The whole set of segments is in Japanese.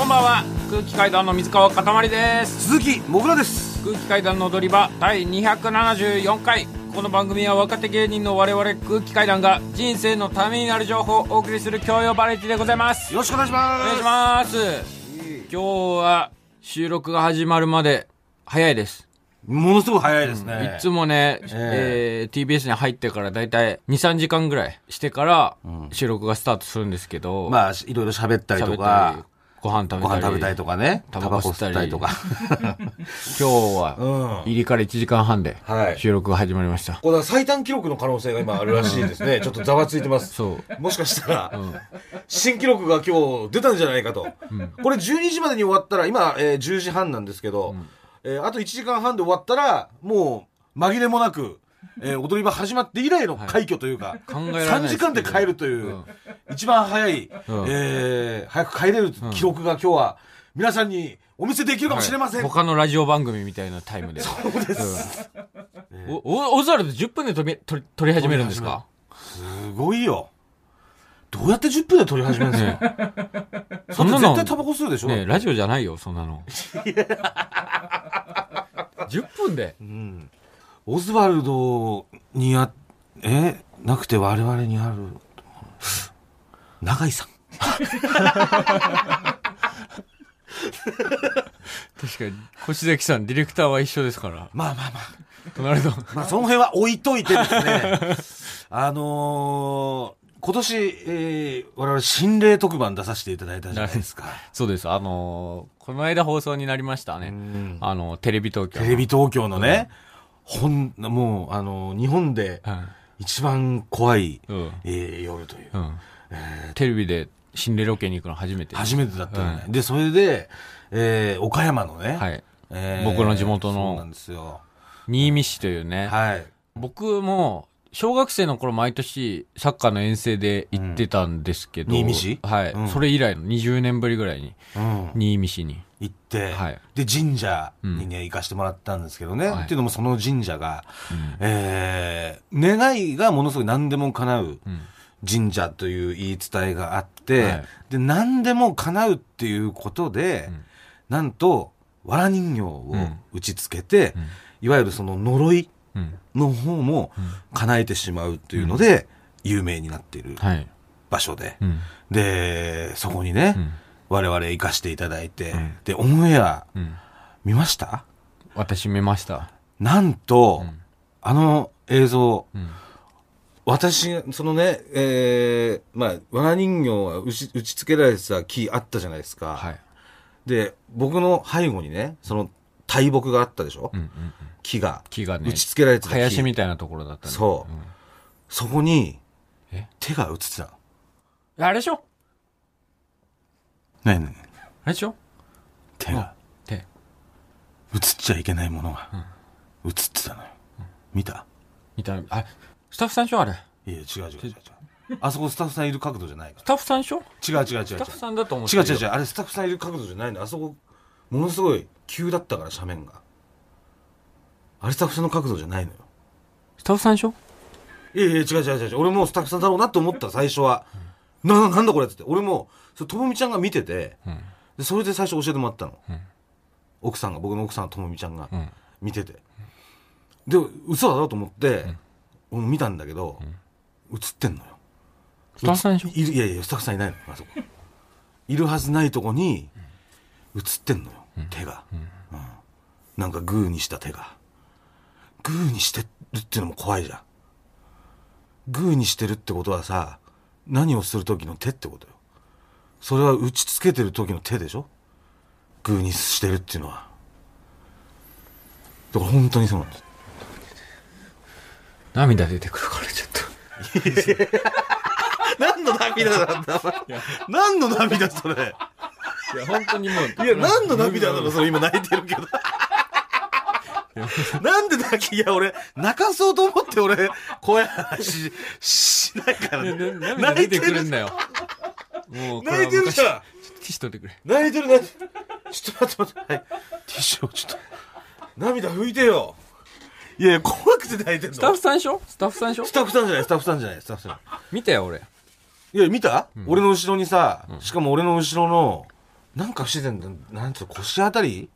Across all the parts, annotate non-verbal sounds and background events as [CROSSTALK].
こんばんは。空気階段の水川かたまりです。鈴木もぐらです。空気階段の踊り場第274回。この番組は若手芸人の我々空気階段が人生のためになる情報をお送りする教養バラエティでございます。よろしくお願いします。お願いします。今日は収録が始まるまで早いです。ものすごい早いですね、いつもね、えー TBS に入ってからだいたい23時間ぐらいしてから収録がスタートするんですけど、まあいろいろ喋ったりとかご飯食べたりご飯食べたりとかね。タバコ吸吸ったたり。とか今日は入りから1時間半ではい。収録が始まりました、これは最短記録の可能性が今あるらしいですね。ちょっとざわついてます。そう。もしかしたら、新記録が今日出たんじゃないかと、これ12時までに終わったら今、えー10時半なんですけど、えーあと1時間半で終わったらもう紛れもなく、えー踊り場始まって以来の快挙というか、考えられない3ですけど。時間で帰るという、うん。一番早い、ん。えー早く帰れる記録が今日は皆さんにお見せできるかもしれません、他のラジオ番組みたいなタイムで。そうです、おおオズワルド10分で撮り撮り始めるんですか？す。ごいよ。どうやって10分で撮り始めるんですか、[LAUGHS] そんなの絶対タバコ吸うでしょ、ねえラジオじゃないよそんなの。[LAUGHS] 10分でオズワルドにあ、えなくて我々にある、永井さん。確かに越崎さんディレクターは一緒ですから。まあまあまあ。隣の。まあその辺は置いといてですね。[LAUGHS] あのー今年、えー、我々心霊特番出させていただいたじゃないですか。そうです。あのーこの間放送になりましたね。ん。あのテレビ東京の。テレビ東京のね、ほん、もう、あのー日本でうん一番怖い、うん。えー夜という。うん。テレビで心霊ロケに行くの初めて。初めてだったよね。で、それで、えー、岡山のね、はい。えー僕の地元のそうなんですよ。新見市というね、はい。僕も小学生の頃毎年サッカーの遠征で行ってたんですけど、うん新見市？はい、うん。それ以来の20年ぶりぐらいに。うん。新見市に行って、はい。で、神社にね、行かしてもらったんですけどね。はい。っていうのもその神社が、えー、願いがものすごい何でも叶う神社という言い伝えがあって、はい。で、何でも叶うっていうことで、ん。なんと、藁人形をん。打ち付けて、いわゆるその呪いうん。の方も叶えてしまうというので、有名になっているはい、場所で、うん。で、そこにね、ん我々行かしていただいて、ん。で、オンエアうん、見ました？私見ました、なんと、ん。あの映像、うん。私、そのね、えー、まあ、藁人形は打ち打ち付けられてた木あったじゃないですか。はい。で、僕の背後にね、その大木があったでしょ、うんうんうん、木が。木がね打ち付けられてた木。林みたいなところだったんでそう。そこにえ、手が映ってたあれでしょ？ねえねえねえあれでしょ？手が。手映っちゃいけないものが、映ってたのよ。見た？みたあスタッフさんでしょ？あれいや、違う違う違う違う。あそこスタッフさんいる角度じゃないかスタッフさんでしょ？ら。違う違う違う違うスタッフさんだと思って違う違う違う。あれスタッフさんいる角度じゃないの。あそこ、ものすごい急だったから、斜面が。あれスタッフさんの角度じゃないのよ。スタッフさんでしょ？いやいや、違う違う違う違う。俺もスタッフさんだろうなと思った、最初は。な、なんだこれって。俺も、それともみちゃんが見てて、んで、それで最初教えてもらったの。奥さんが、僕の奥さんともみちゃんがん見てて。で、嘘だろうと思って、俺も見たんだけど、映ってんのよ。スタッフさんでしょ？いるいやいや、スタッフさんいないのよ、あそこ。いるはずないとこに、映ってんのよ、手が、うんなんかグーにした手が。グーにしてるっていうのも怖いじゃん。グーにしてるってことはさ、何をする時の手ってことよ。それは打ちつけてる時の手でしょグーにしてるっていうのは。だから本当にそうなんです。涙出てくるからちょっと何の涙なんだ、何の涙それ。いや本当にもういや、何の涙なのそれ今泣いてるけど。なんで泣き、いや、俺、泣かそうと思って俺、怖い話しないからね。な涙出てくるんだよもうこれは泣いてるじゃん昔ちょっとティッシュ取ってくれ泣いてる泣いてる。ちょっと待って待って。はい。ティッシュをちょっと。涙拭いてよ。いやいや、怖くて泣いてんの。スタッフさんでしょ？スタッフさんでしょ？スタッフさんじゃない、スタッフさんじゃない、スタッフさん。見たよ俺いや、見た、俺の後ろにさ、しかも俺の後ろの、なんか不自然だなんつうの腰あたり？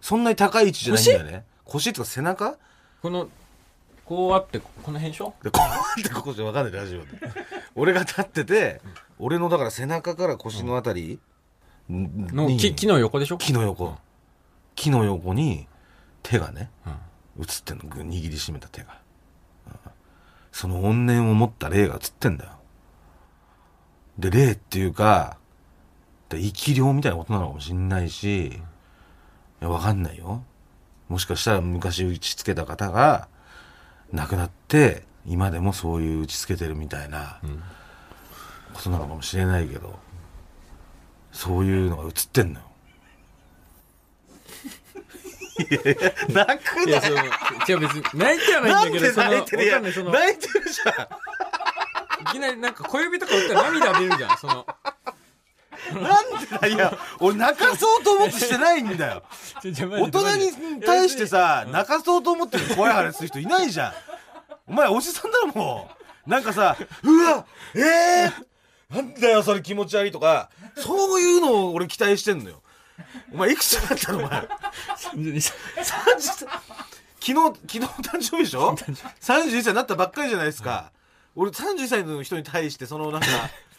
そんなに高い位置じゃないんだよね腰っていうか背中？このこうあってこの辺でしょ？でこうやってここじゃ分かんないラジオで。俺が立ってて俺のだから背中から腰のあたりにの木木の横でしょ？木の横。木の横に手がね映ってんの。ぐ握りしめた手が。うん。その怨念を持った霊が映ってんだよ。で霊っていうかで生き量みたいなことなのかもしんないしいやわかんないよ。もしかしたら昔打ちつけた方が亡くなって今でもそういう打ちつけてるみたいなことなのかもしれないけどそういうのが映ってんのよ。いやいや泣くないやその違う別に泣いてはないなんだけど泣いてるやん。泣いてるじゃん。いきなりなんか小指とか打ったら涙出るじゃんそのなんでだいや俺泣かそうと思ってしてないんだよ。大人に対してさ泣かそうと思って怖い話する人いないじゃん。お前おじさんだろもう。なんかさうわええー、なんだよそれ気持ち悪いとか。そういうのを俺期待してんのよ。お前いくつになったのお前。30歳昨日昨日誕生日でしょ？[LAUGHS] 31歳になったばっかりじゃないですか、俺31歳の人に対してそのなんか「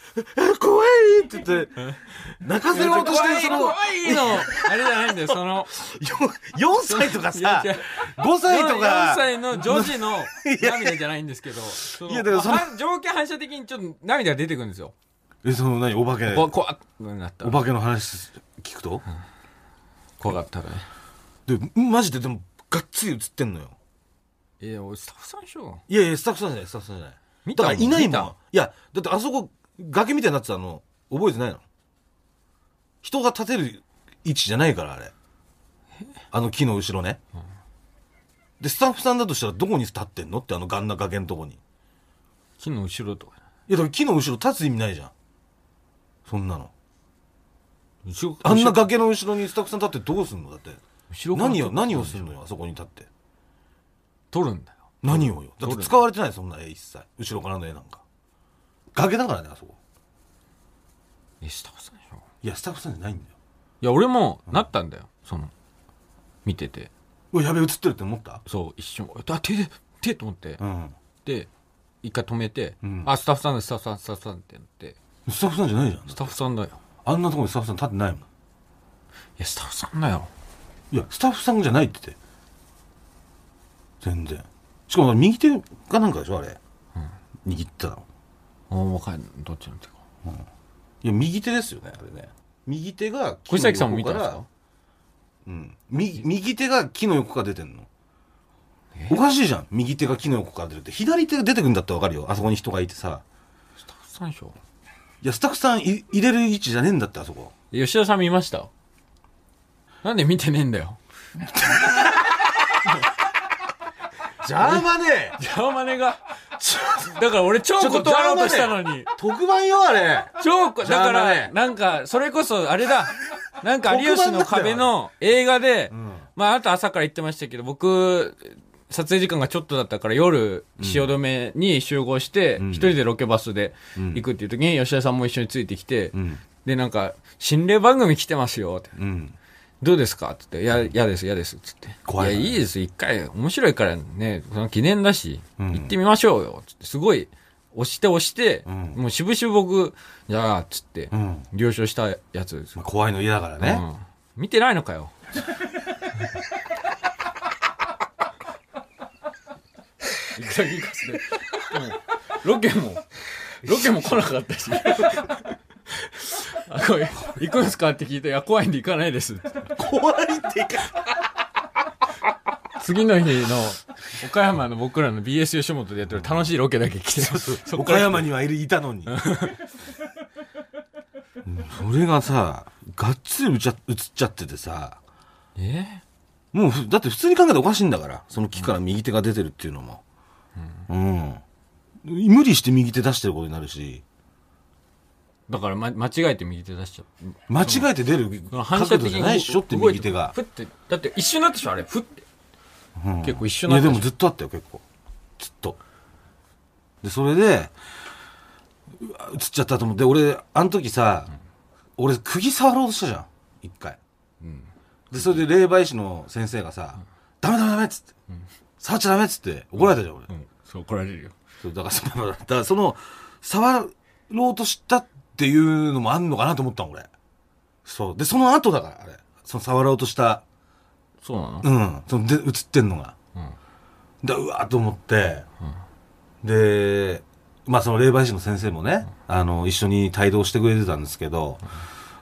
怖い!」って言って [LAUGHS] 泣かせようとしてるその怖いの。あれじゃないんだよその。[LAUGHS] 4歳とかさいやいや5歳と4か歳の女児の [LAUGHS] 涙じゃないんですけどいやだからそのは条件反射的にちょっと涙が出てくるんですよ。えその何お化け。こ怖っなった。お化けの話聞くと、怖かったらね。でマジででもがっつり映ってんのよ。いや俺スタッフさんでしょ。いやいやスタッフさんじゃないスタッフさんじゃない。見ただからいないもん。いやだってあそこ崖みたいになってたの覚えてないの？人が立てる位置じゃないからあれ。あの木の後ろね、でスタッフさんだとしたらどこに立ってんの？ってあのガンナ崖のとこに。木の後ろとか。いやだから木の後ろ立つ意味ないじゃん。そんなの。あんな崖の後ろにスタッフさん立ってどうすんの？だって。何を何をするのよ？あそこに立って。撮るんだよ。何をよ？だって使われてないそんな絵一切。後ろからの絵なんか崖だからねあそこ。えスタッフさんでしょ？いやスタッフさんじゃないんだよ。いや俺もなったんだよその見てて。うわやべえ映ってるって思った？そう一瞬。あ手で手と思って。うん。で一回止めて、うん。あスタッフさんだスタッフさんスタッフさんって。なってスタッフさんじゃないじゃん。スタッフさんだよ。いあんなところにスタッフさん立ってないもん。やスタッフさんだよ。いやスタッフさんじゃないって言って。全然。しかも右手がなんかでしょあれ、握ってたのあ分かんない。どっちの手か。いや右手ですよねあれね。右手が小崎さんも見たんです木の横か？うん。右右手が木の横から出てんの。おかしいじゃん。右手が木の横から出るって。左手が出てくるんだったらわかるよ。あそこに人がいてさ。スタッフさんでしょ？いやスタッフさんい入れる位置じゃねえんだってあそこ。吉田さん見ました？なんで見てねえんだよジャーマネジャーマネが。だから俺超断ろうとしたのに特番よあれ。だからなんかそれこそあれだ。なんか有吉の壁の映画で、ん。まああと朝から言ってましたけど僕撮影時間がちょっとだったから夜汐留に集合してん。一人でロケバスで行くっていう時に吉田さんも一緒についてきて、うん。でなんか心霊番組来てますよって。うんどうですか？って言って、いや、嫌です、嫌です、つって。怖いや、いいです、一回、面白いからね、その記念だし、うん。行ってみましょうよ、つって、すごい、押して押して、うん。もうしぶしぶ僕、じゃあ、つって、うん。了承したやつですまあ怖いの嫌だからね、うん。見てないのかよ。行くだけ行かせて。でもロケも、ロケも来なかったし。あこれ行くんすかって聞いて、いや、怖いんで行かないです。怖いってか。次の日の岡山の僕らの BS 吉本でやってる楽しいロケだけ来てそっ岡山にはいるいたのに。うんそれがさがっつり映っちゃ映っちゃっててさ。え？もうふだって普通に考えたらおかしいんだから。その木から右手が出てるっていうのも。うん、無理して右手出してることになるしだから、ま、間違えて右手出しちゃう。間違えて出る反射じゃないっしょ？って右手が。ふってだって一瞬なったでしょ？あれふって。うん。結構一緒いやでなんだもずっとあったよ結構。ずっと。でそれで映っちゃったと思って俺あの時さ、俺釘触ろうとしたじゃん。一回。うん。で、それで霊媒師の先生がさ、ダメダメダメっつって、触っちゃダメっつって怒られたじゃん、俺。うん。そう怒られるよ。そうだからその、だからその、触ろうとしたっていうのもあんのかなと思ったの、俺。そう。で、その後だから、あれ。その触ろうとした、そうなの？うん、そので、映ってんのが。うんで、うわーと思って、で、まあその霊媒師の先生もね、あの、一緒に帯同してくれてたんですけど、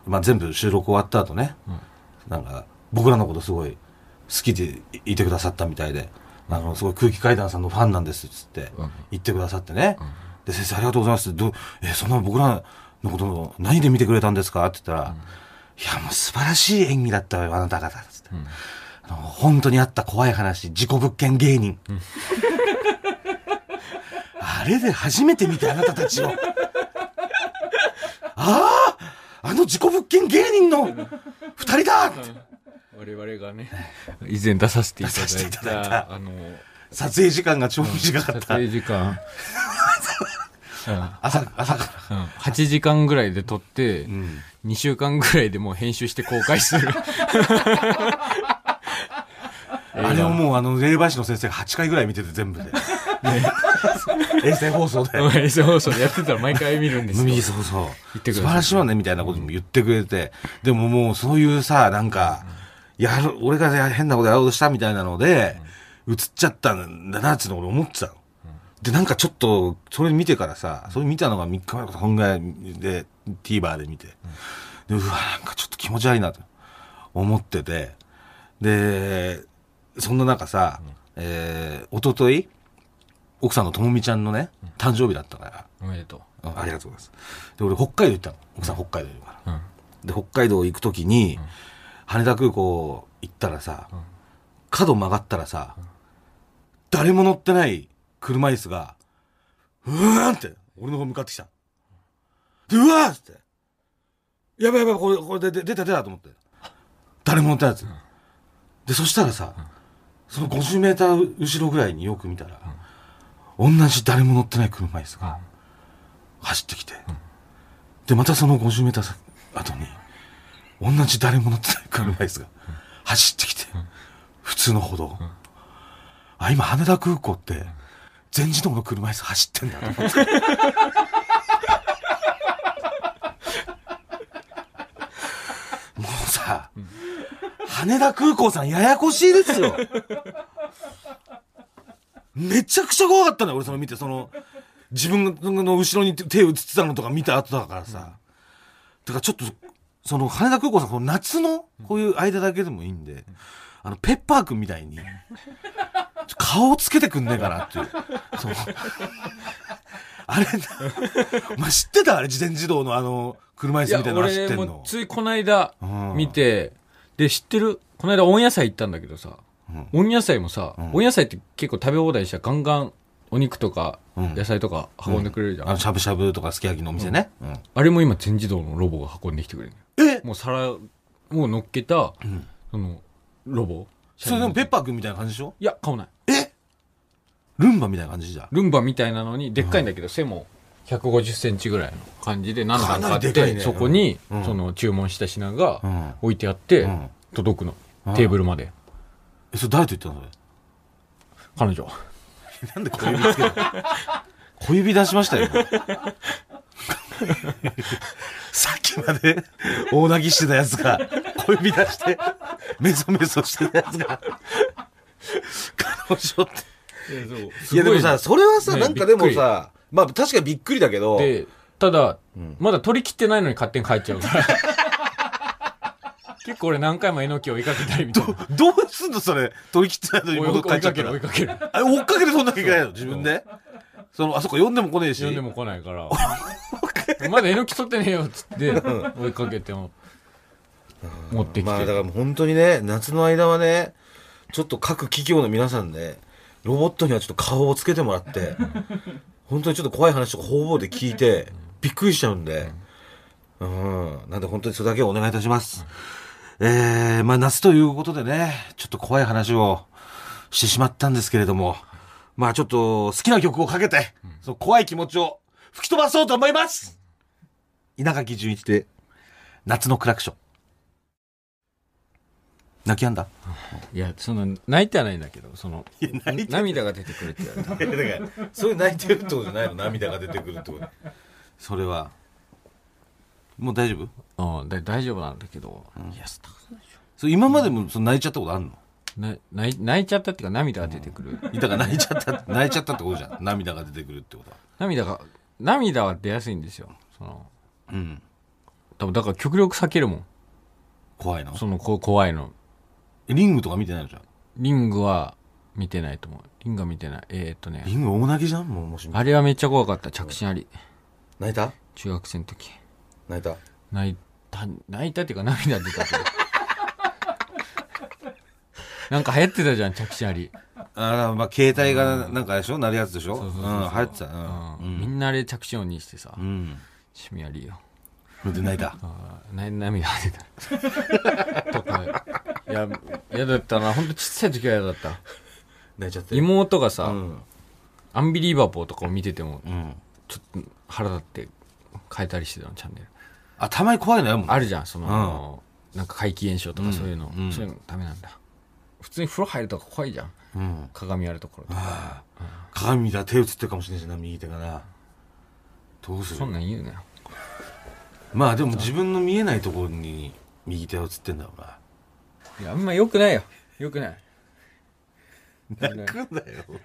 まあ全部収録終わった後ね、なんか、僕らのことすごい好きでいてくださったみたいで、あの、すごい空気階段さんのファンなんですっつってうん言ってくださってね、で、先生ありがとうございます。どうえ、そんな僕らのこと何で見てくれたんですか？って言ったら、いや、もう素晴らしい演技だったよ、あなた方。つって。あの本当にあった怖い話、事故物件芸人。[LAUGHS] あれで初めて見てあなたたちを。[LAUGHS] あああの事故物件芸人の二人だ我々がね以前出させていただいいただいたたあの撮影時間が超短か撮った。影時間朝、朝かうんうん8時間ぐらいで撮ってら。うん。2週間ぐらいでもう編集して公開する [LAUGHS] あれをもうあの、霊媒師の先生が8回ぐらい見てて全部で。衛星放送で。うん衛星放送でやってたら毎回見るんですよ海そうそう。ってください素晴らしいわね、みたいなことも言ってくれて。でももうそういうさ、なんか、やる、俺がや変なことやろうとしたみたいなので、映っちゃったんだなっていうのを俺思ってたの。で、なんかちょっと、それ見てからさ、それ見たのが3日前とか、そんぐらいで、TVer で見て。で、うわ、なんかちょっと気持ち悪いなと思ってて。で、そんな中さ、えー、一昨日奥さんのともみちゃんのね、誕生日だったから、おめでとあありがとうございます。で、俺北海道行ったの。奥さん北海道いるから。ううんで、北海道行くときに、羽田空港行ったらさ、角曲がったらさ、誰も乗ってない車椅子が、うーんって、俺の方向かってきた。で、うわーって。やばいやばい、これ、これで、で出た出たと思って。誰も乗ってないやつ。で、そしたらさ、その50メーター後ろぐらいによく見たら、同じ誰も乗ってない車椅子が走ってきて、で、またその50メーター後に、同じ誰も乗ってない車椅子が走ってきて、普通の歩道。あ、今羽田空港って、全自動の車椅子走ってんだと思って。[LAUGHS] もうさ、羽田空港さんややこしいですよ。めちゃくちゃ怖かったんだよ、俺その見て、その、自分の後ろに手映ってたのとか見た後だからさ。だからちょっと、その羽田空港さん、この夏のこういう間だけでもいいんで、あの、ペッパーくんみたいに、顔つけてくんねえかなっていう。そのあれな、お前知ってたあれ自転自動のあの、車椅子みたいなの走っ俺てんの。もついこの間うん。見てで知ってる？この間温野菜行ったんだけどさ温野菜もさん。温野菜って結構食べ放題したらガンガンお肉とかうん。野菜とか運んでくれるじゃん。あの、しゃぶしゃぶとかすき焼きのお店ね。うん。あれも今全自動のロボが運んできてくれるえ？もう皿もう乗っけたん。そのロボそれでもペッパーくんみたいな感じでしょ？いや買わない。え？ルンバみたいな感じじゃん。ルンバみたいなのにでっかいんだけど背も150センチぐらいの感じで何段かあかなってりでかいね。そこにうん。その注文した品がうん。置いてあってうん。届くの。うん。テーブルまで。え、それ誰と言ったのそれ？彼女。なんで小指つけた？[LAUGHS] 小指出しましたよ。[LAUGHS] さっきまで大泣きしてたやつが小指出してメソメソしてたやつが彼女って。いやでもさ、それはさ、ねなんかでもさ、まあ確かにびっくりだけど、で、ただ、まだ取り切ってないのに勝手に帰っちゃうから。[LAUGHS] 結構俺何回もえのきを追いかけたりみたいな。どうすんのそれ？取り切ってないのに追い戻って帰追いかける追いかける。あれ追っかけてそんなきゃいけないの？自分で？その、あそこ呼んでも来ねえし。呼んでも来ないから。まだえのき取ってねえよっつって、追いかけても、持ってきまあだかて。ら本当にね、夏の間はね、ちょっと各企業の皆さんね、ロボットにはちょっと顔をつけてもらって、[LAUGHS] 本当にちょっと怖い話とか方々で聞いて、びっくりしちゃうんで、うん。なんで本当にそれだけお願いいたします。えー、まあ夏ということでね、ちょっと怖い話をしてしまったんですけれども、まあちょっと好きな曲をかけて、その怖い気持ちを吹き飛ばそうと思います稲垣純一で、夏のクラクション。泣きやんだ？いやその泣いてはないんだけどその涙が出てくるって言われたいやだからそういう泣いてるってことじゃないの？涙が出てくるってこと。それはもう大丈夫？うんだ大丈夫なんだけど、いやスタッフでしそれ今までもその泣いちゃったことあんの？ょな泣い泣いちゃったっていうか涙が出てくる、[LAUGHS] だから泣いちゃった？泣いちゃったってことじゃん。涙が出てくるってことは。涙が涙は出やすいんですよ。そのうん。多分だから極力避けるもん。怖いの？そのこ怖いのリングとか見てないのじゃん。リングは見てないと思う。リングは見てない。えー、っとね。リング大泣きじゃんもうもしあれはめっちゃ怖かった。着信あり。泣いた？中学生の時。泣いた？泣いた泣いたっていうか涙出たけど。[LAUGHS] なんか流行ってたじゃん着信あり。ああまあ携帯がなんかでしょ？なるやつでしょ？うんそうそうそう。そう流行ってた。うん。みんなあれ着信音にしてさ。うん。うん趣味ありよ。それで泣いた。あーな涙出た。[LAUGHS] とかいや嫌だったな。本当ちっちゃい時は嫌だった。泣いちゃって妹がさ、うん。アンビリーバボーとかを見ててもうん。ちょっと腹立って変えたりしてたのチャンネル。あたまに怖いのよもんあるじゃんその、なんか怪奇現象とかそういうの、うん。そういうのダメなんだ。普通に風呂入るとか怖いじゃん。うん。鏡あるところとかああ。鏡見たら手映ってるかもしれないしな右手がな。どうすそんるなん言うなよ。まあでも自分の見えないところに右手は映ってんだろうないやあんま良くないよ。良くない。泣くんだよ。[LAUGHS]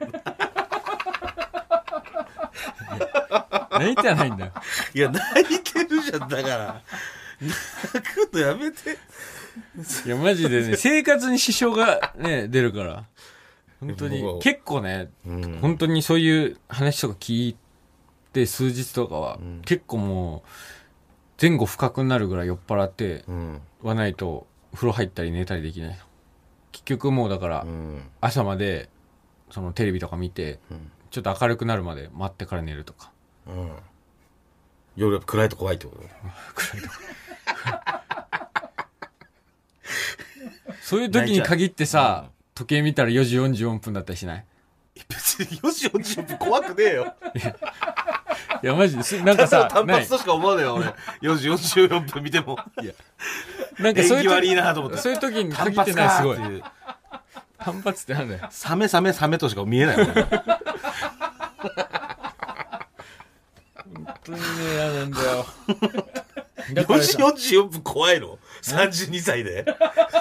泣いてはないんだよ。いや泣いてるじゃんだから。泣くのやめて。いやマジでね生活に支障がね出るから。本当に僕は。結構ねうん。本当にそういう話とか聞いて数日とかは、ん。結構もう前後不覚になるぐらい酔っ払ってうん。はないと風呂入ったり寝たりできない。の結局もうだからうん。朝までそのテレビとか見てうん。ちょっと明るくなるまで待ってから寝るとか。うん。夜やっぱ暗いと怖いってこと？[LAUGHS] 暗いとこ。そういう時に限ってさ、時計見たら4時44分だったりしない？別に4時40分怖くねえよ。いやマジですなんかさ単発としか思わないよ俺。4時44分見てもなんかそういう縁起悪い時なと思って。そういう時に単限って発ないすごい。かっていう。単発ってなんだよ。サメサメサメとしか見えない俺本当にね嫌なんだよ。だか4らさ時44分怖いの？32歳で？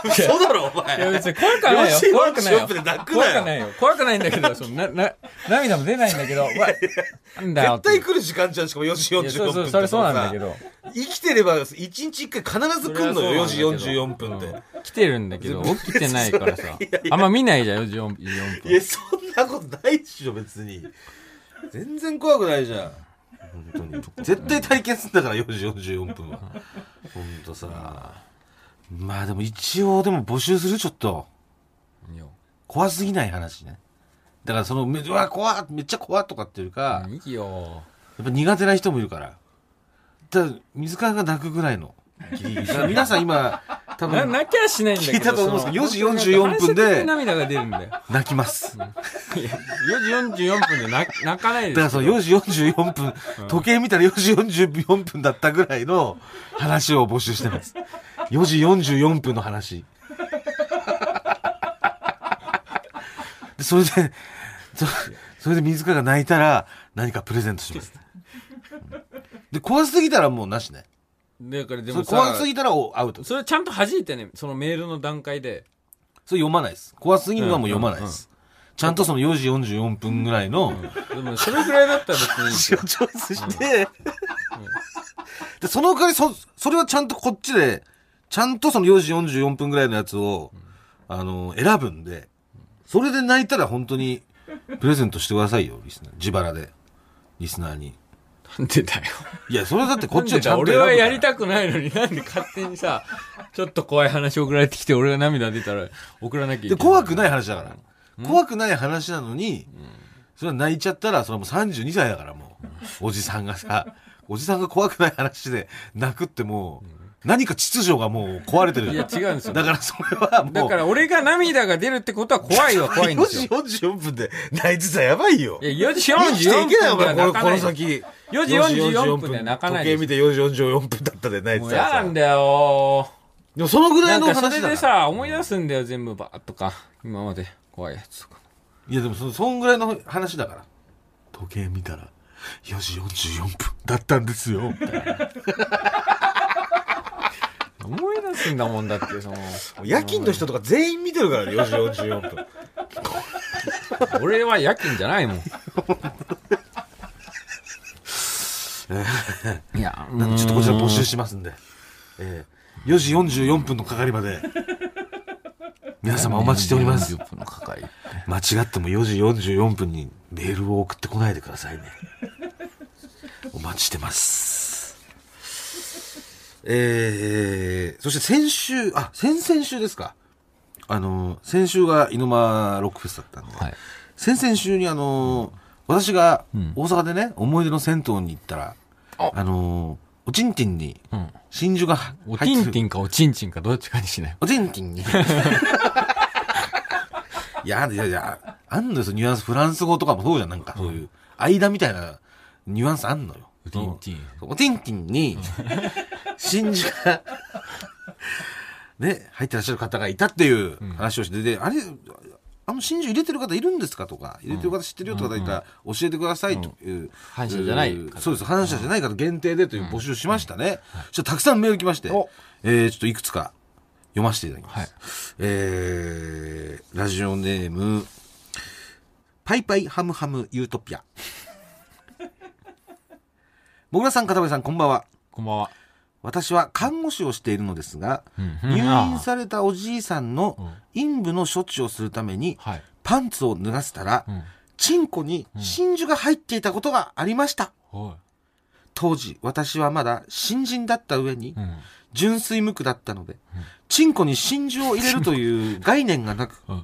嘘だろお前。いや別に怖くはないよ。4時怖くないよ。44分で泣くなよ。怖くないよ。怖くないんだけどそのなな涙も出ないんだけどうわなんだよ絶対来る時間じゃんしかも4時いや44分そうそうそれそうなんだけど生きてれば1日1回必ず来るのよ4時それはそう44なんだけど。分って。来てるんだけど起きてないからさ。あんま見ないじゃん4時44分。いやそんなことないっしょ別に。全然怖くないじゃん。本当に。絶対体験すんだから4時44分は。本当さ。まあでも一応でも募集するちょっと。怖すぎない話ね。だからそのめうわ怖っめっちゃ怖っとかっていうか、いいよ。やっぱ苦手な人もいるからだから水川が泣くぐらいの。だから皆さん今多分な泣きはしないんだけど聞いたと思うんですけどその。4時44分で涙が出るんだよ。泣きます。いや4時44分で泣泣かないですだからその4時44分、時計見たら4時44分だったぐらいの話を募集してます。4時44分の話。でそれで、そそれで水川が泣いたら何かプレゼントします。で、怖すぎたらもうなしね。だからでもさ怖すぎたらアウト。そそれちゃんと弾いてねそのメールの段階でれ読まないです。怖すぎるのはもう読まないです。ちゃんとその4時44分ぐらいの、でもそれぐらいだったら別にいいチョイスして、で、その代わり、そ、それはちゃんとこっちで、ちゃんとその4時44分ぐらいのやつを、あの、選ぶんで、それで泣いたら本当に、プレゼントしてくださいよ、リスナー。自腹で。リスナーに。なんでだよいや、それだってこっちはちゃんと俺はやりたくないのになんで勝手にさちょっと怖い話送られてきて俺が涙出たら送らなきゃいけで、ない怖くない話だから。怖くない話なのに、それは泣いちゃったら、それはもう32歳だからもう。おじさんがさ、おじさんが怖くない話で泣くってもう、何か秩序がもう壊れてるい。や違うんですよだからそれはもう、だから俺が涙が出るってことは怖いは怖いんですよ4時44分で泣いてたらやばいよ。いや4時生きてい44けないよ、この先。4時44分で泣かない時計見て4時44分だったで泣いてもうたらさ。嫌なんだよでもそのぐらないんのかそれでさ、思い出すんだよ、全部バーッとか。今まで怖いやつとか。いやでもそそんぐらいの話だから時計見たら4時44分だったんですよ思い出すんだもんだって、その。夜勤の人とか全員見てるからね4時44分。[LAUGHS] 俺は夜勤じゃないもん。[LAUGHS] いや、なんでちょっとこちら募集しますんで、えー、4時44分の係まで。皆様お待ちしております。40分の係。って。間違っても4時44分にメールを送ってこないでくださいね。お待ちしてますえー、そして先週あ先々週ですかあの先週が猪間ロックフェスだったんで、はい。先々週にあの私がん大阪でね、思い出の銭湯に行ったら、ああのおちんてんにうん。真珠がお入ってるティンティンかおちんちんかどっちかにしない。おちんてんに。[LAUGHS] いや、いやいや、あんのよ、ニュアンス。フランス語とかもそうじゃん、なんか、そういう、間みたいなニュアンスあんのよ。おティンティン。そうおてんてん。に、真珠が、ね、入ってらっしゃる方がいたっていう話をして、で、あれ、あの真珠入れてる方いるんですかとか、入れてる方知ってるよとかいたら教えてくださいという。反射じゃないそうです、反射じゃない方限定でという募集しましたね。そしたらたくさんメール来ましてお、えー、ちょっといくつか読ませていただきます。はい。えー、ラジオネーム、パイパイハムハムユートピア。もぐらさん、片林さん、こんばんは。こんばんは。私は看護師をしているのですが、うん入院されたおじいさんのうん陰部の処置をするために、はい。パンツを脱がせたら、うん。チンコに真珠が入っていたことがありました。当時、私はまだ新人だった上にう、ん。純粋無垢だったので、チンコに真珠を入れるという概念がなく、うん。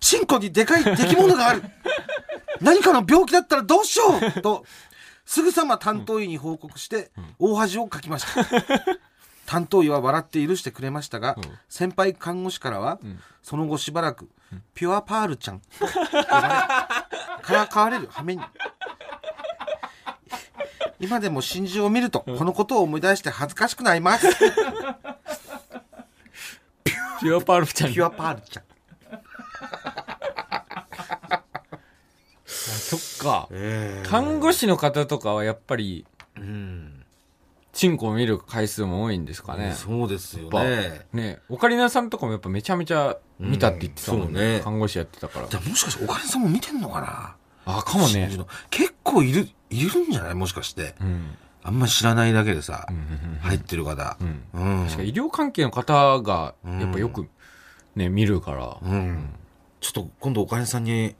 チンコにでかい出来物がある [LAUGHS] 何かの病気だったらどうしようと、すぐさま担当医に報告して、大恥をかきました。[LAUGHS] 担当医は笑って許してくれましたが、うん先輩看護師からは、んその後しばらく、ピュアパールちゃんと呼ばれ、からかわれる羽目に。今でも真珠を見ると、このことを思い出して恥ずかしくなります。[LAUGHS] ピュアパルちゃん。ピュアパールちゃん。そっか。え看護師の方とかはやっぱり、うん。チンコを見る回数も多いんですかね。そうですよね。ねオカリナさんとかもやっぱめちゃめちゃ見たって言ってたもんうんね看護師やってたからじ。ゃあもしかしてお金さんも見てんのかな？あ、かもね結構いる、いるんじゃない？もしかして。うん。あんまり知らないだけでさ、うんうんうん入ってる方。うん。うん。確か医療関係の方が、やっぱよくね、見るから。うん。ちょっと今度お金さんに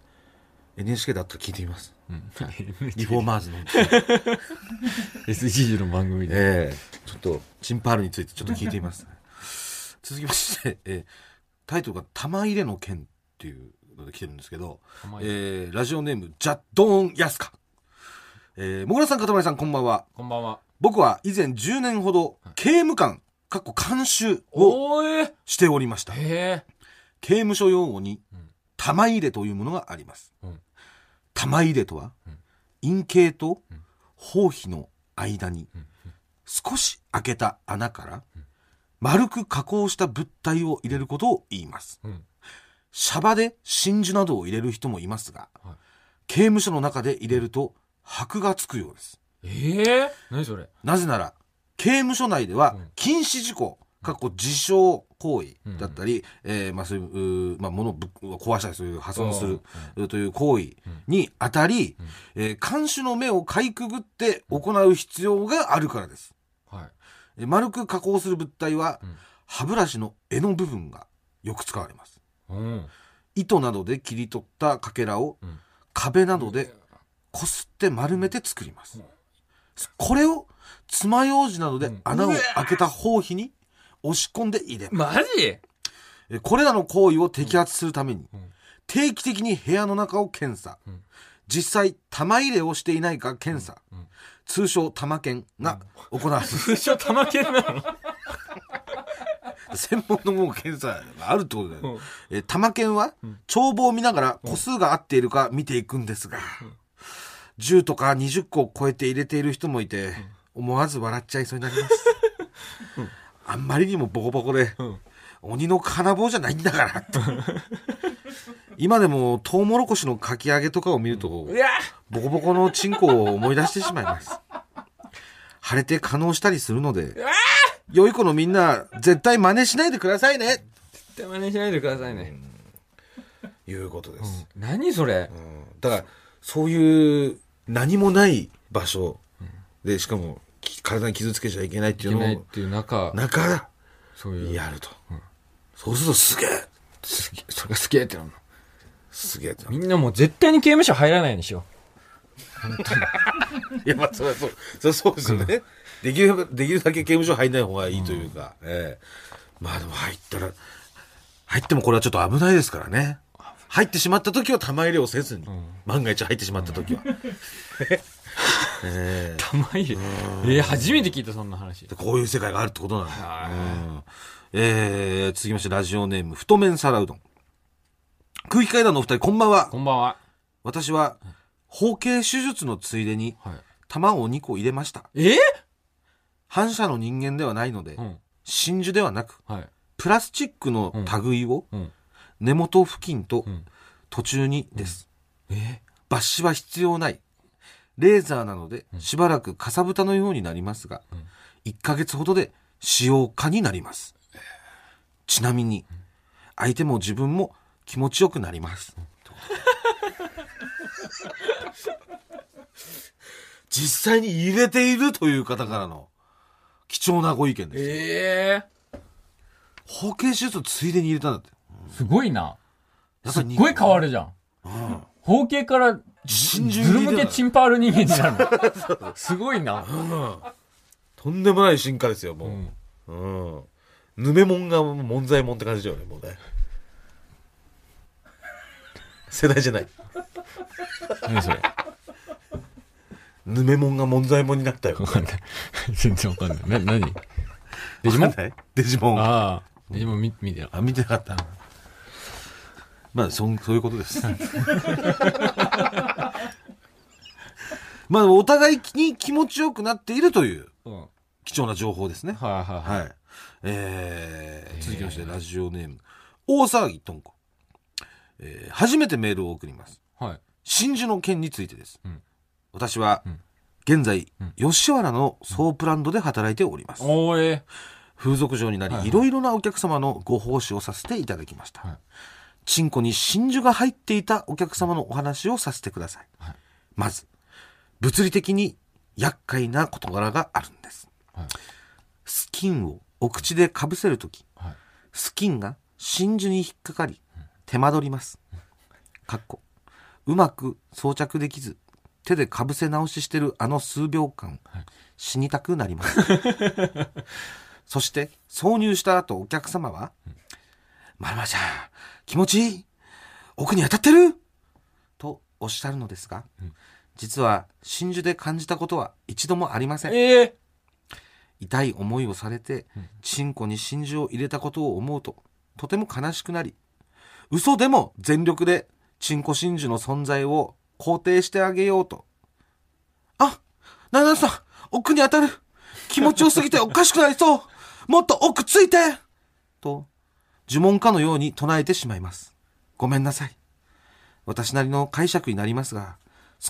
NHK だったら聞いてみます。うん。[LAUGHS] リフォーマーズの。[LAUGHS] SG の番組で。ええちょっと、チンパールについてちょっと聞いてみます。[LAUGHS] 続きまして、えータイトルが玉入れの剣っていうので来てるんですけど、えーラジオネーム、ジャッドーンヤスカ。えー、もぐらさん、かたまりさん、こんばんは。こんばんは。僕は以前10年ほど刑務官、かっこ監修をしておりました。刑務所用語にうん玉入れというものがあります。うん玉入れとはうん、陰茎とうん。包皮の間にうん。少し開けた穴から丸く加工した物体を入れることを言います。うん。シャバで真珠などを入れる人もいますが、はい。刑務所の中で入れると箔がつくようです。ええ何それ？なぜなら、刑務所内ではうん。禁止事項、かっこ自傷行為だったり、えーまあそういう、まあ物を壊したりそういう破損する、という行為にあたり、えー看守の目をかいくぐって行う必要があるからです。はい。えー丸く加工する物体は、うん歯ブラシの柄の部分がよく使われます。うん。糸などで切り取ったかけらをうん壁などでこすって丸めて作ります。これを爪楊枝などで穴を開けた包皮に押し込んで入れ。マジ？えこれらの行為を摘発するためにうん。定期的に部屋の中を検査。うん。実際玉入れをしていないか検査。うん。通称玉検が行われます。[LAUGHS] 通称玉剣なの？[LAUGHS] 専門のもう検査があるってことだよね。うん。えー玉検は帳簿を見ながら個数が合っているか見ていくんですが、10とか20個を超えて入れている人もいて、思わず笑っちゃいそうになります。あんまりにもボコボコで、うん。鬼の金棒じゃないんだからって。今でもトウモロコシのかき揚げとかを見ると、ボコボコのチンコを思い出してしまいます。腫れて可能したりするので、良い子のみんな、絶対真似しないでくださいね。絶対真似しないでくださいね。いうことです。何それ？うん。だから、そういう何もない場所で、しかもき体に傷つけちゃいけないっていのを、いうけないっていう中、中、そういう。やると。そうするとすげえ。すげえ。それがすげえってなるの。すげえってなみんなもう絶対に刑務所入らないようにしよ [LAUGHS] いや、まあ、それはそう、そそうですよね。できる、できるだけ刑務所入んない方がいいというか、ええ。まあでも入ったら、入ってもこれはちょっと危ないですからね。入ってしまった時は玉入れをせずに、万が一入ってしまった時は。[LAUGHS] えう。玉入れ。えー、初めて聞いたそんな話え。こういう世界があるってことなんだ。えー、続きましてラジオネーム、太麺皿うどん。空気階段のお二人、こんばんは。こんばんは。私は、包茎手術のついでに、はい。玉を2個入れました。え反射の人間ではないので、うん。真珠ではなく、はい。プラスチックの類をうん。根元付近とうん。途中にです。え？抜歯は必要ない。レーザーなのでしばらくかさぶたのようになりますが、1ヶ月ほどで使用可になります。ちなみに、相手も自分も気持ちよくなります。[LAUGHS] 実際に入れているという方からの貴重なご意見です。ええ包茎手術ついでに入れたんだって。すごいな。やすっごい変わるじゃん。包茎から、真ず珠入れたるむけチンパール人間になるの？[LAUGHS] すごいな。とんでもない進化ですよ、もう。うん。ぬめもんが門左衛門って感じだよね、もうね。世代じゃない。何それ？ぬめもんが門左衛門になったよ。わかんない。全然わかんない。な、何？デジモン？デジモン。あ、ああ。デジモン見、見てなかっ見てなかった。まあ、そん、そういうことです。[LAUGHS] まあ、お互いに気持ちよくなっているという貴重な情報ですね。はいはい。はい。えー、続きまして、ラジオネーム、大騒ぎとんこ。えー、初めてメールを送ります。はい。真珠の件についてです。うん私はん、現在、うん吉原のソープランドで働いております。おーえ風俗嬢になり、はいろいろなお客様のご奉仕をさせていただきました。はいチンコに真珠が入っていたお客様のお話をさせてください。はいまず、物理的に厄介な事柄があるんです。はいスキンをお口でかぶせるとき、はい。スキンが真珠に引っかかり、手間取ります。かっこ。うまく装着できず、手でかぶせ直ししてるあの数秒間、はい死にたくなります。[LAUGHS] そして、挿入した後お客様は、まるまるちゃん、気持ちいい奥に当たってるとおっしゃるのですが、実は真珠で感じたことは一度もありません。ええ痛い思いをされて、チンコに真珠を入れたことを思うと、とても悲しくなり、嘘でも全力でチンコ真珠の存在を肯定してあげようと。あ、ななさん、奥に当たる。気持ちよすぎておかしくなりそう。もっと奥ついてと、呪文かのように唱えてしまいます。ごめんなさい。私なりの解釈になりますが、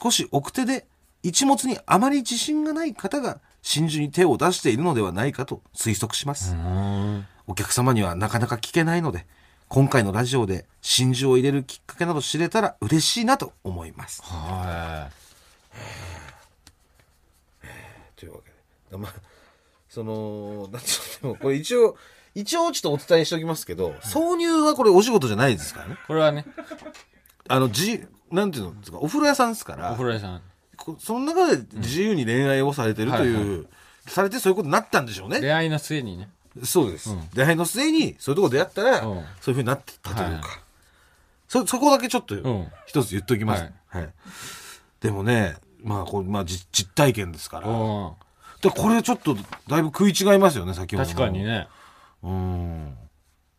少し奥手で一物にあまり自信がない方が真珠に手を出しているのではないかと推測します。うん。お客様にはなかなか聞けないので、今回のラジオで真珠を入れるきっかけなど知れたら嬉しいなと思います。はというわけで。まあ、その、なんつうの、でもこれ一応、一応ちょっとお伝えしておきますけど、挿入はこれお仕事じゃないですからね。い。これはね、あの、じ、なんていうのですか、お風呂屋さんですから、お風呂屋さん。こその中で自由に恋愛をされてるという、はいされてそういうことになったんでしょうね。出会いの末にね。そうです、うん。出会いの末にそういうとこ出会ったら、うん。そういうふうになってたというか、はいそそこだけちょっとん。一つ言っときます、はい。はい。でもねまあこれ、まあ、実実体験ですから、うん。でこれちょっとだいぶ食い違いますよね先ほどの。確かにね。うん。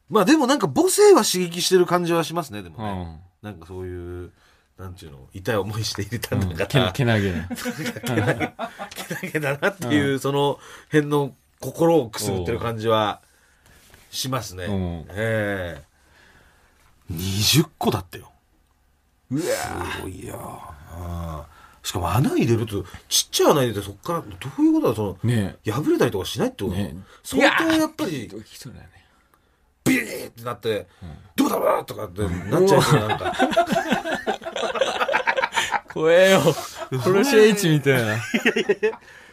まあでもなんか母性は刺激してる感じはしますねでもね、うん。なんかそういうなんていうの痛い思いして入れたんだけから、けなげな。けなげだなっていう、その辺の心をくすぐってる感じはしますね。うん。ええ。20個だってよ。うわ。すごいよ。しかも穴入れると、ちっちゃい穴入れてそこから、どういうことだその、ね破れたりとかしないってこと、ね相当やっぱり、ねビリーってなって、どうだ？ろうとかってなっちゃうなんか。[LAUGHS] 怖えよ。殺し H みたいな。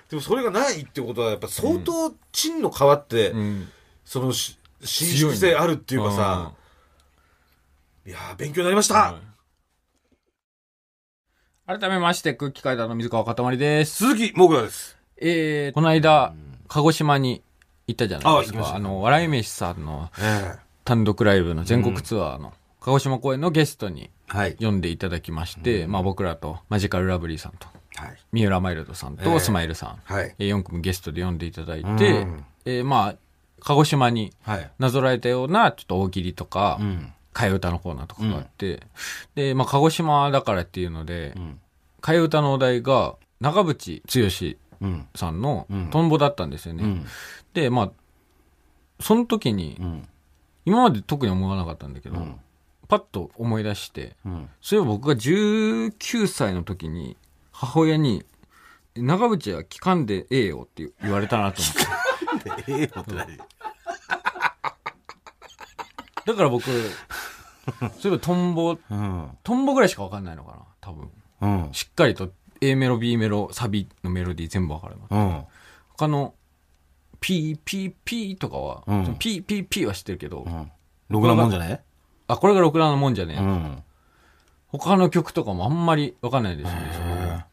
でもそれがないってことは、やっぱ相当チンの皮って、うん。そのし、伸縮性あるっていうかさ、いやー、勉強になりました、改めまして空気階段の水川かたまりです。鈴木もぐらです。えー、この間鹿児島に行ったじゃないですかあの笑い飯さんのえ単独ライブの全国ツアーの鹿児島公演のゲストに。読んでいただきまして、まあ僕らとマジカルラブリーさんとはい。三浦マイルドさんええとスマイルさん、はい。えー4組ゲストで読んでいただいて、うんえーまあ鹿児島にはい。なぞらえたようなちょっと大喜利とか、うん。替え歌のコーナーとかがあって、で、まあ鹿児島だからっていうので、ん替え歌のお題が長渕剛うん。さんのうんトンボだったんですよね。うん。で、まあ、その時に、うん。今まで特に思わなかったんだけど、うんパッと思い出して、うん。そういえば僕が19歳の時に、母親に、長渕は聞かんでええよって言われたなと思って。ええよって何？[LAUGHS] だから僕、[LAUGHS] そういえばトンボ、うん。トンボぐらいしかわかんないのかな、多分。うん。しっかりと A メロ、B メロ、サビのメロディー全部わかるの。うん。他の、P、P、P とかは、うんその P、P、P は知ってるけど、うん。ろくなもんじゃねあ、これがろくなのもんじゃねえ、うん。他の曲とかもあんまりわかんないですね。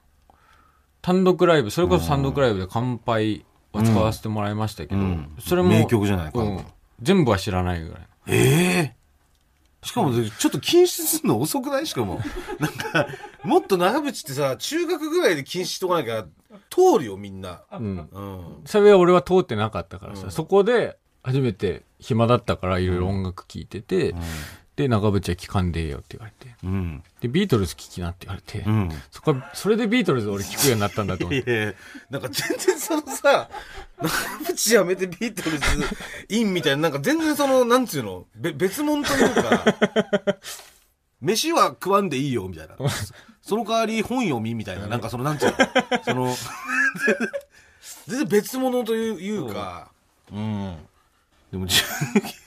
単独ライブ、それこそ単独ライブで乾杯を使わせてもらいましたけど、うんそれも、名曲じゃないか。うん、全部は知らないぐらい。ええしかも、ちょっと禁止するの遅くない？しかも。[LAUGHS] なんか、もっと長渕ってさ、中学ぐらいで禁止しとかなきゃ、通るよ、みんな。うん。うん。それは俺は通ってなかったからさ、そこで初めて暇だったからいろいろ音楽聴いてて、で、長渕は聴かんでええよって言われて、うん。で、ビートルズ聴きなって言われて、うん。そこは、それでビートルズ俺聴くようになったんだと思って。なんか全然そのさ、長渕やめてビートルズインみたいな、なんか全然その、なんつうの、べ別物というか、[LAUGHS] 飯は食わんでいいよ、みたいな。その代わり本読みみたいな、なんかその、なんつうの、その、全然別物といういうか、うん。でも、10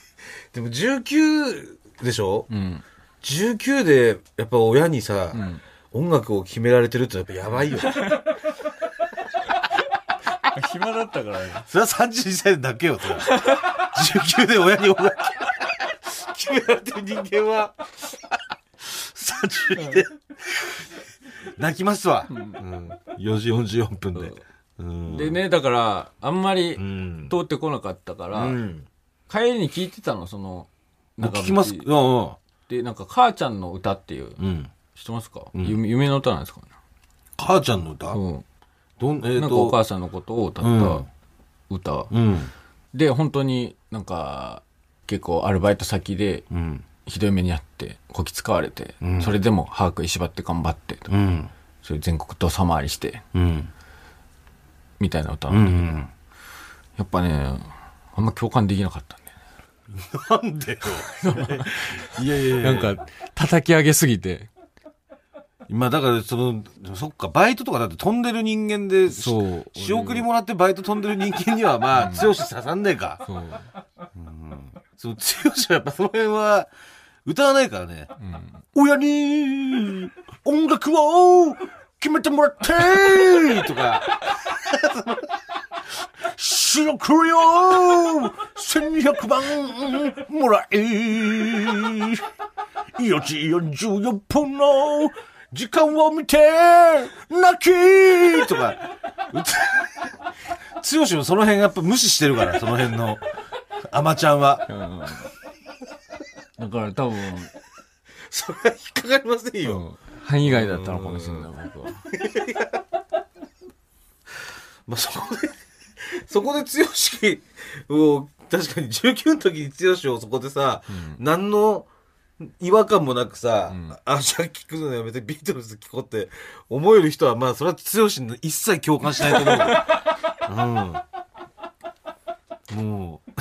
でも19でしょ？うん。19でやっぱ親にさ、ん音楽を決められてるってやっぱやばいよ。[LAUGHS] 暇だったからね。それは32歳だけよ、それは。19で親に音楽決められてる人間は、32で、泣きますわ。うん。4時44分で。うん。でね、だから、あんまりうん。通ってこなかったから、うん。帰りに聞いてたの、その、僕聞きます。長うん渕で、なんか、母ちゃんの歌っていう、うん。うん。知ってますか、ん夢夢の歌なんですかね。母ちゃんの歌？うん。どん、えっ、なんかおと、母さんのことを歌ったうん歌。うん。で、本当になんか、結構アルバイト先でうん。ひどい目にあって、こき使われて、うんそれでも歯食いしばって頑張って、うん。そういう全国土佐回りして、うん。みたいな歌うなんだけど、ん。やっぱね、あんま共感できなかった。なんでよ。[LAUGHS] いやいやいや。なんか、叩き上げすぎて、まあだから、その、そっか、バイトとかだって飛んでる人間で、そう仕送りもらってバイト飛んでる人間には、まあ、強し刺さんねえか。そう。そう、強しはやっぱその辺は、歌わないからね。親に、音楽を決めてもらってとか、[LAUGHS] 仕送りを1200番もらえ、4時44分の時間を見て、泣きとか、剛もその辺やっぱ無視してるから、その辺の、アマちゃんは。だから多分、それは引っかかりませんよ。うん範囲外だったのかもしれない、僕は。まあ、そこで、そこで剛を、確かに19の時に剛をそこでさ、何の違和感もなくさ、んあ、じゃあ聞くのやめてビートルズ聞こうって思える人は、まあ、それは剛に一切共感しないと思う。うん。もう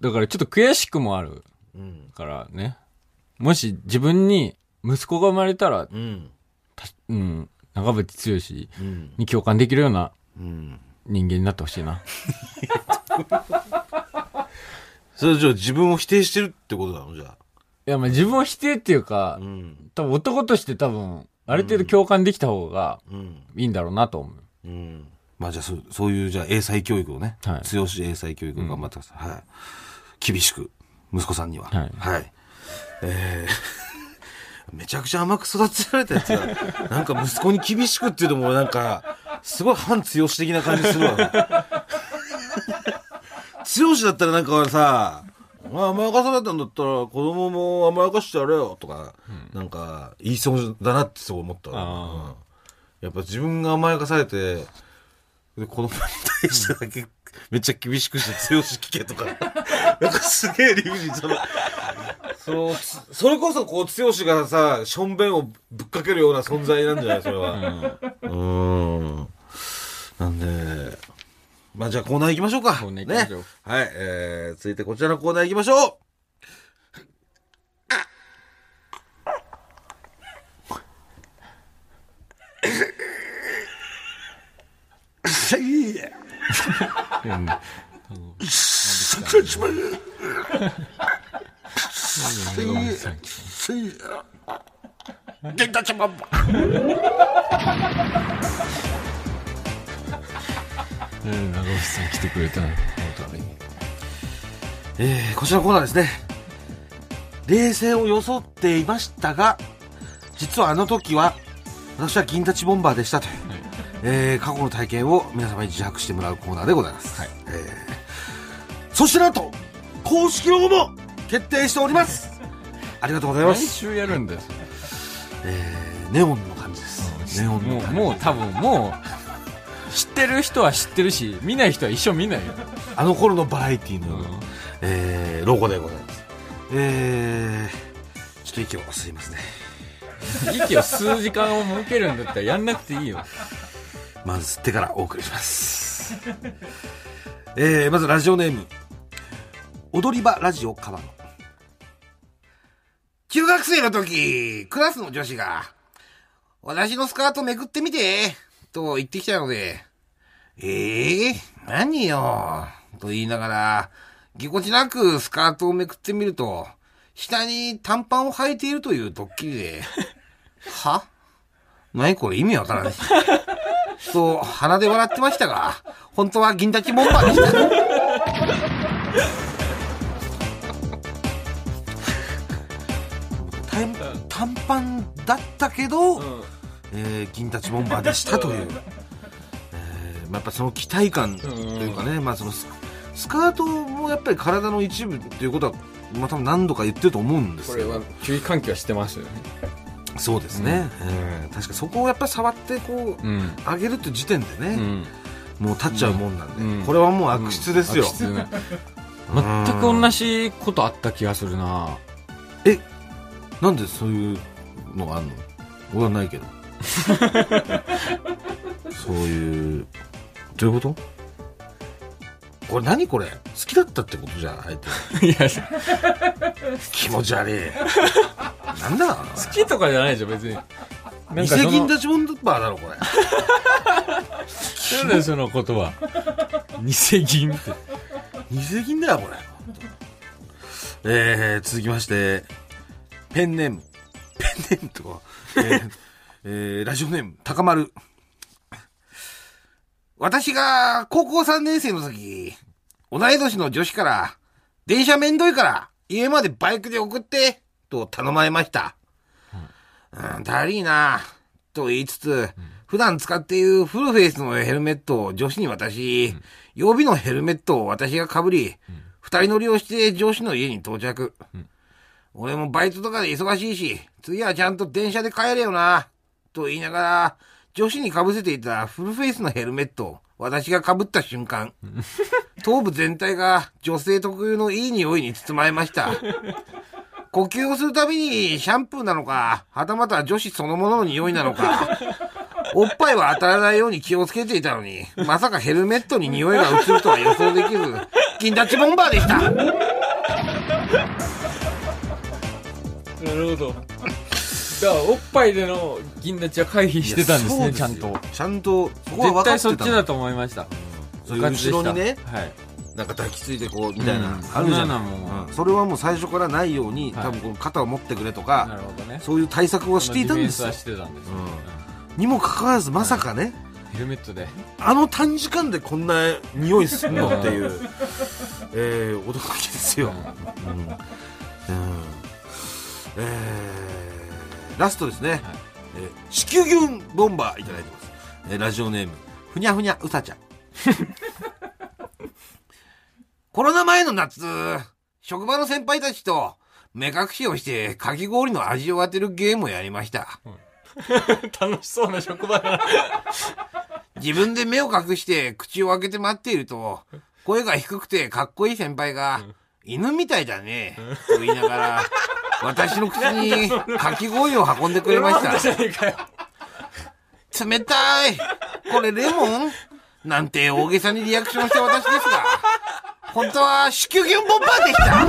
[LAUGHS] だからちょっと悔しくもあるうんからね。もし自分に息子が生まれたら、うんたうん、長渕剛うん。に共感できるようなうん。人間になってほしいな。[LAUGHS] それじゃあ自分を否定してるってことなのじゃあ。いや、まあ自分を否定っていうか、うん。多分男として多分、ある程度共感できた方がうん。いいんだろうなと思う。うん。まあじゃあそそういうじゃあ英才教育をね、はい。強し英才教育を頑張ってください、はい。厳しく。息子さんには。はい。えーめちゃくちゃ甘く育てられたやつが [LAUGHS] なんか息子に厳しくっていうのもなんかすごい反強し的な感じするわ。[LAUGHS] 強しだったらなんかさお前甘やかされたんだったら子供も甘やかしてやれよ。とか、なんか言いそうだなってそう思ったうん。やっぱ自分が甘やかされてで子供に対してだけめっちゃ厳しくして強し聞けとか。[LAUGHS] なんかすげえ理不尽。そのそのつそれこそこう剛がさしょんべんをぶっかけるような存在なんじゃない？それは。うん。なんでまあじゃあコーナー行きましょうか。コーナー行きましょう。ね。はいえー、続いてこちらのコーナー行きましょう。うん [LAUGHS] うん長渕さん来てくれたの本当にえー、こちらのコーナーですね。冷静を装っていましたが、実はあの時は、私は銀立ちボンバーでしたとい、えー、過去の体験を皆様に自白してもらうコーナーでございます。はいえー、そしてなんと、公式ロゴも決定しております。ありがとうございま毎す。週やるんですえー、ネオンの感じです。ネオンのもう感じ。もう多分もう知ってる人は知ってるし見ない人は一生見ないよ、あの頃のバラエティの、うんえー、ロゴでございます。えー、ちょっと息を吸いますね。息を吸う時間を設けるんだったらやんなくていいよまず吸ってからお送りします。えー、まずラジオネーム。踊り場ラジオ川野。中学生の時、クラスの女子が、私のスカートめくってみて、と言ってきたので、ええー、何よ、と言いながら、ぎこちなくスカートをめくってみると、下に短パンを履いているというドッキリで、[LAUGHS] は？何これ？意味わからない。と、鼻で笑ってましたが、本当は銀立ちボンバーでした。[LAUGHS] 短短パンだったけど、えー銀立ちボンバーでしたという、[LAUGHS] えーまあ、やっぱその期待感というかね、まあ、そのススカートもやっぱり体の一部っていうことは、まあ、多分何度か言ってると思うんですけど注意喚起はしてますよね。そうですね、えー確かそこをやっぱり触ってこう、うん。上げるって時点でね、うん。もう立っちゃうもんなんで、うん。これはもう悪質ですよ、悪質ね。全く同じことあった気がするな。えなんでそういうのがあるの？俺はないけど。[LAUGHS] そういう。どういうこと？これ何これ？好きだったってことじゃん相手いや。気持ち悪い。なんだ？好きとかじゃないでしょ別に。偽銀立ちボンバーだろこれ。なんだよその言葉。偽銀って。偽銀だよこれ。えー、続きましてペンネーム。ペンネームとか、えーえーラジオネーム。高丸。私が高校3年生の時同い年の女子から電車めんどいから家までバイクで送ってと頼まれました。うん、だりーなと言いつつ、普段使っているフルフェイスのヘルメットを女子に渡し、予備のヘルメットを私が被り、二人乗りをして上司の家に到着。俺もバイトとかで忙しいし、次はちゃんと電車で帰れよな。と言いながら、女子に被せていたフルフェイスのヘルメットを私が被った瞬間、[LAUGHS] 頭部全体が女性特有のいい匂いに包まれました。呼吸をするたびにシャンプーなのか、はたまた女子そのものの匂いなのか、おっぱいは当たらないように気をつけていたのに、まさかヘルメットに匂いが移るとは予想できず、金立ちボンバーでした。なるほど。だから、おっぱいでの銀立ちは回避してたんですね、ちゃんと。ちゃんと、そこは分か絶対ってたのそっちだと思いました。そういう後ろにね、はい。なんか抱きついてこう、みたいな、うんあるじゃないそんなのもうんそれはもう最初からないように、はい多分この肩を持ってくれとなか、るほどね。そういう対策をしていたんですよディフェンスは。してたんですね。にもかかわらず、まさかね、ヘルメットで。あの短時間でこんな匂いするのっていう、[LAUGHS] えー、驚きですよ。うんうんえーラストですね、えー子宮牛ボンバーいただいてます、えーラジオネームふにゃふにゃうさちゃん。[LAUGHS] コロナ前の夏職場の先輩たちと目隠しをしてかき氷の味を当てるゲームをやりました。[LAUGHS] 楽しそうな職場だな。[LAUGHS] 自分で目を隠して口を開けて待っていると、声が低くてかっこいい先輩が、犬みたいだね、と言いながら、私の口にかき氷を運んでくれました。冷たいこれレモン？なんて大げさにリアクションした私ですが、本当は子宮牛ボンバーでした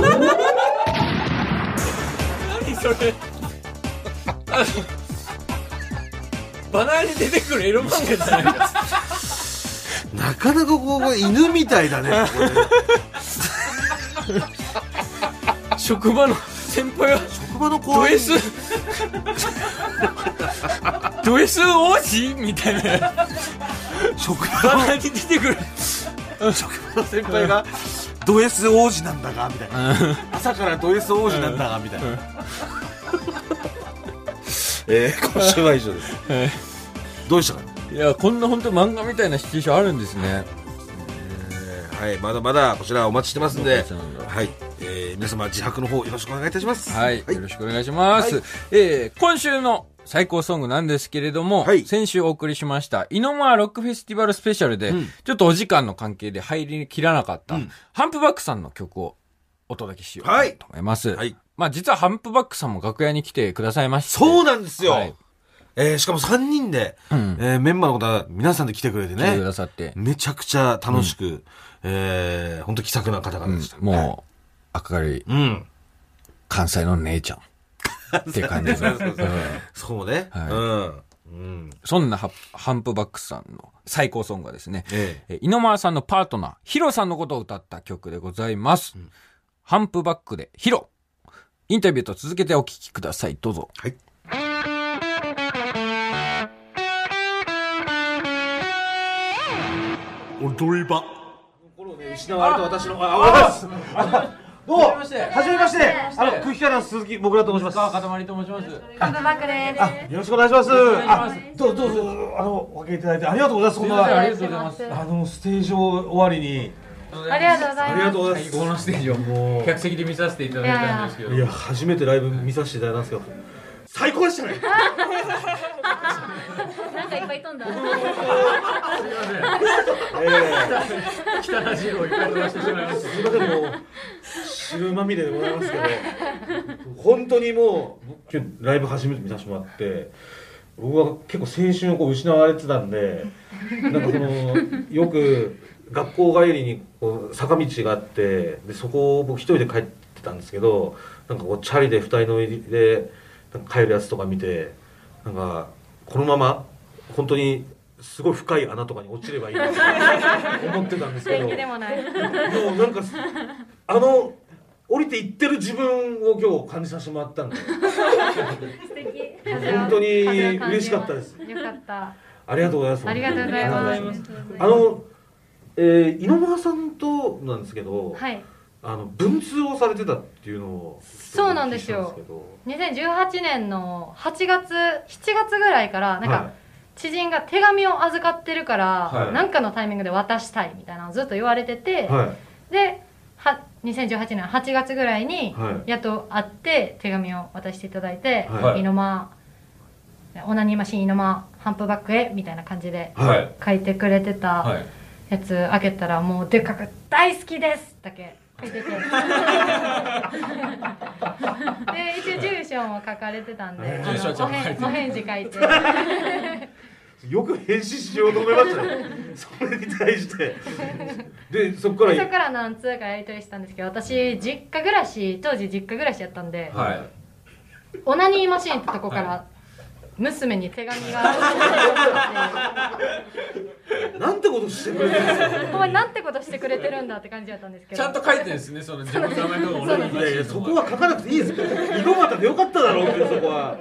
何それ？バナーに出てくるエロ漫画じゃないか。なかなかここ犬みたいだね。職場の先輩は職場の子ド S [LAUGHS] ド S 王子？みたいな。職バ場ナーに出てくる。の先輩が、ド S 王子なんだが、みたいな。朝からド S 王子なんだが、みたいな。えー、今週は以上です。どうでしたか？いやこんな本当漫画みたいなシチュエーションあるんですね。えーはい、まだまだこちらお待ちしてますんで。お待ちしてます。ん、ではい、えー皆様自白の方よろしくお願いいたします。はい、よろしくお願いします、はい。えー今週の最高ソングなんですけれども、はい。先週お送りしました、イノマーロックフェスティバルスペシャルで、うん。ちょっとお時間の関係で入りきらなかった、うん。ハンプバックさんの曲をお届けしよはいうと思います。はい。まあ実はハンプバックさんも楽屋に来てくださいまして。そうなんですよ。はい。えーしかも3人で、うん。えーメンバーの方は皆さんで来てくれて来てくね、ださって、めちゃくちゃ楽しく、えー、本当気さくな方々うんでした。もう、明るいはい、うん。関西の姉ちゃん。っていう感じで。そうそうそううんそうね。はいうん。うん。そんなハハンプバックさんの最高ソングはですね、ええー井ノ間さんのパートナー、ヒロさんのことを歌った曲でございます。ハンプバックでヒロ。インタビューと続けてお聞きください。どうぞ。はい。踊り場。心をね、失われた私の、あ、あ、あ、どうも、はじめまして、あの、空気からの鈴木もぐらと申します。かたまりと申します。カンドバックです。よろしくお願いします。どうぞどうぞ、あの、おかけいただいてありがとうございます。こんな、ありがとうございますあの、ステージ終わりに、ありがとうございありがます。とうございます。最高のステージをもう客席で見させていただいたんですけど。いや、初めてライブ見させていただいたんですけど、最高でしたね。なんかいっぱい飛んだ。ええ汚い汁をいっぱい飛ばしてしまいました。すみません、もう、汁まみれでございますけど、[LAUGHS] 本当にもう、僕今日ライブ初めて見させてもらって、僕は結構青春をこう失われてたんで、なんかその、よく学校帰りにこう坂道があって、でそこを僕一人で帰ってたんですけど、なんかこうチャリで二人乗りでなんか帰るやつとか見て、なんかこのまま本当にすごい深い穴とかに落ちればいいなと思ってたんですけど。元気でもない。もうなんかあの降りていってる自分を今日感じさせてもらったんで素敵。本当に嬉しかったです。よかった。ありがとうございます。ありがとうございます。あの、えー、井上さんとなんですけど、はい。あの文通をされてたっていうのをそうなんですよ。聞いたんです2018年の8月、7月ぐらいから、なんはか、知人が手紙を預かってるから、はい。かのタイミングで渡したいみたいなのをずっと言われてて、はい。で、は2018年8月ぐらいに、はい。やっと会って手紙を渡していただいてはい「イノマオナニーマシンイノマハンプバックへ」みたいな感じではい。書いてくれてたはい。やつ開けたらもうでっかく「大好きです」だけ。書いてて。[LAUGHS] で一応住所も書かれてたんでお返事書いてよく返信しようと思いましたね。[LAUGHS] それに対して。でそこからでそこから何通かやり取りしたんですけど私実家暮らし当時実家暮らしやったんで、はい。オナニーマシーンってとこから娘に手紙が [LAUGHS] なんてことしてくれてるんですかお前なんてことしてくれてるんだって感じだったんですけど。ちゃんと書いてるんですねその自分の名前の同じいやいやそこは書かなくていいですよ。色股でよかっただろうってそこは。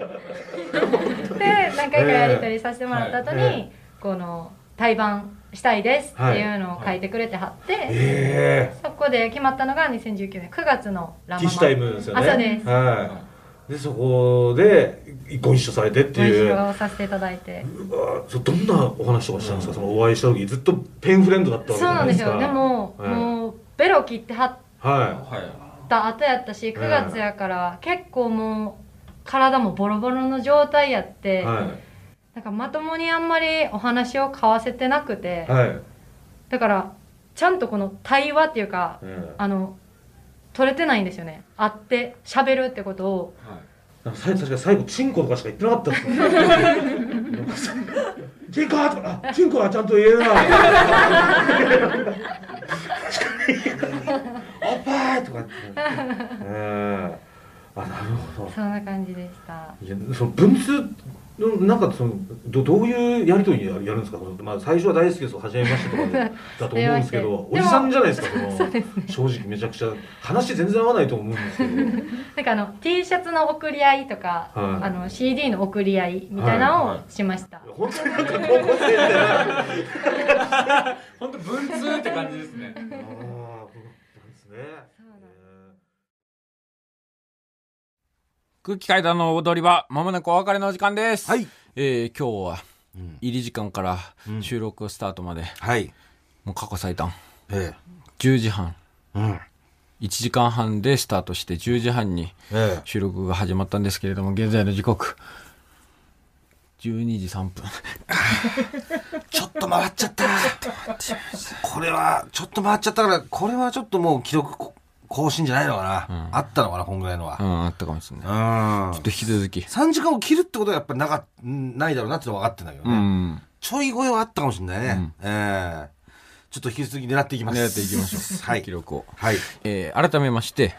で何回かやり取りさせてもらった後に、ええこの対バンしたいですっていうのを書いてくれてはって、えそこで決まったのが2019年9月のラママ。えティッシュタイムですよね。あそうです。はいでそこでご一緒されてってご一いう緒させていただいて。どんなお話とかしたんですか、そのお会いした時ずっとペンフレンドだったそうわけじゃななんいですか。ですよ。でも、はい。もうベロ切ってはった後やったし9月やから結構もう体もボロボロの状態やって、い。はなんかまともにあんまりお話を交わせてなくて、いはい、だからちゃんとこの対話っていうかうん。あの取れてないんですよね。会って喋るってことを。なんか最確か最後チンコとかしか言ってなかったです。もんなんかさチンコとかあチンコはちゃんと言えるな。おっぱいとか言って、ええあなるほど。そんな感じでした。いやその文通のなんかそのどどういうやりとりややるんですか、このまあ、最初は大好きです初めましてとかで [LAUGHS] だと思うんですけどおじさんじゃないですか [LAUGHS] そのね。正直めちゃくちゃ。話全然合わないと思うんですけど。[LAUGHS] なんかあの T シャツの送り合いとか、はい。あの CD の送り合いみたいなのをしました、本当になんか高校生みたいな本当文通って感じですね。ああ、なんですね。空気階段の踊り場まもなくお別れのお時間ですはい。えー今日はうん入り時間からうん収録スタートまで、はい。もう過去最短え10時半え。うん。1時間半でスタートして10時半にええ。収録が始まったんですけれども現在の時刻12時3分 [LAUGHS] ちょっと回っちゃった。これは、ちょっと回っちゃったから、これはちょっともう記録こ更新じゃないのかな。うんあったのかな、こんぐらいのはう。んあったかもしれないうん。ちょっと引き続き3時間を切るってことはやっぱりなか、んないだろうなってのは分かってんだけどうね。んちょい声はあったかもしれないね。うんええちょっと引き続き狙っていきます。狙っていきましょう [LAUGHS] はい記。録をはい。えー改めまして、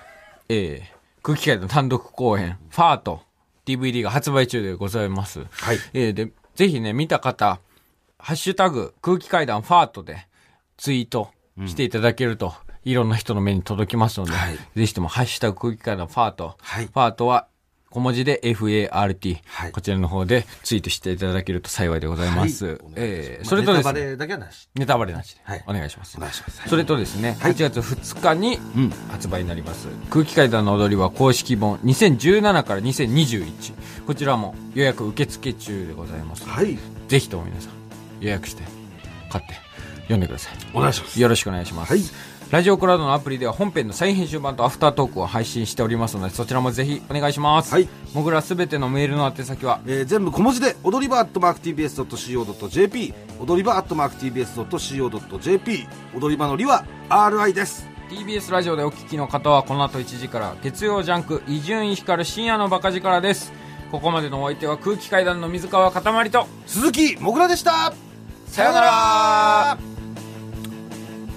えー空気階段単独公演、ファート、DVD が発売中でございます。はい。えーで、ぜひね、見た方、ハッシュタグ、空気階段ファートでツイートしていただけると、いろんな人の目に届きますので、はい。ぜひともハッシュタグ空気階段ファート、はい。ファートは小文字で FART、はい。こちらの方でツイートしていただけると幸いでございます。はい。えーまあそれとですね、ネタバレだけはなし。ネタバレなしで、はい。お願いします。お。願いします。それとですね、はい。8月2日にうん。発売になります、空気階段の踊りは公式本2017から2021こちらも予約受付中でございます、はい。ぜひとも皆さん予約して買って読んでくださお願いします。いよろしくお願いします、はいラジオクラウドのアプリでは本編の再編集版とアフタートークを配信しておりますのでそちらもぜひお願いします、はい。もぐらすべてのメールの宛先は？えー全部小文字で踊り場 atmarktbs.co.jp 踊り場 atmarktbs.co.jp 踊り場のりは RI です。TBS ラジオでお聞きの方はこの後1時から月曜ジャンク伊集院光る深夜のバカ力です。ここまでのお相手は空気階段の水川かたまりと鈴木もぐらでした。さよなら。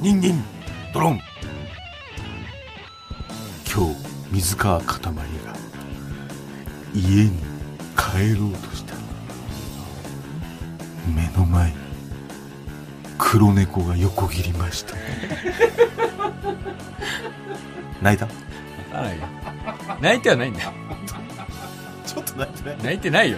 ニンニンドロン。今日水川かたまりが家に帰ろうとした。目の前に黒猫が横切りました。[LAUGHS] 泣いた？泣いてはないんだよ。[LAUGHS] ちょっと泣いてない。泣いてないよ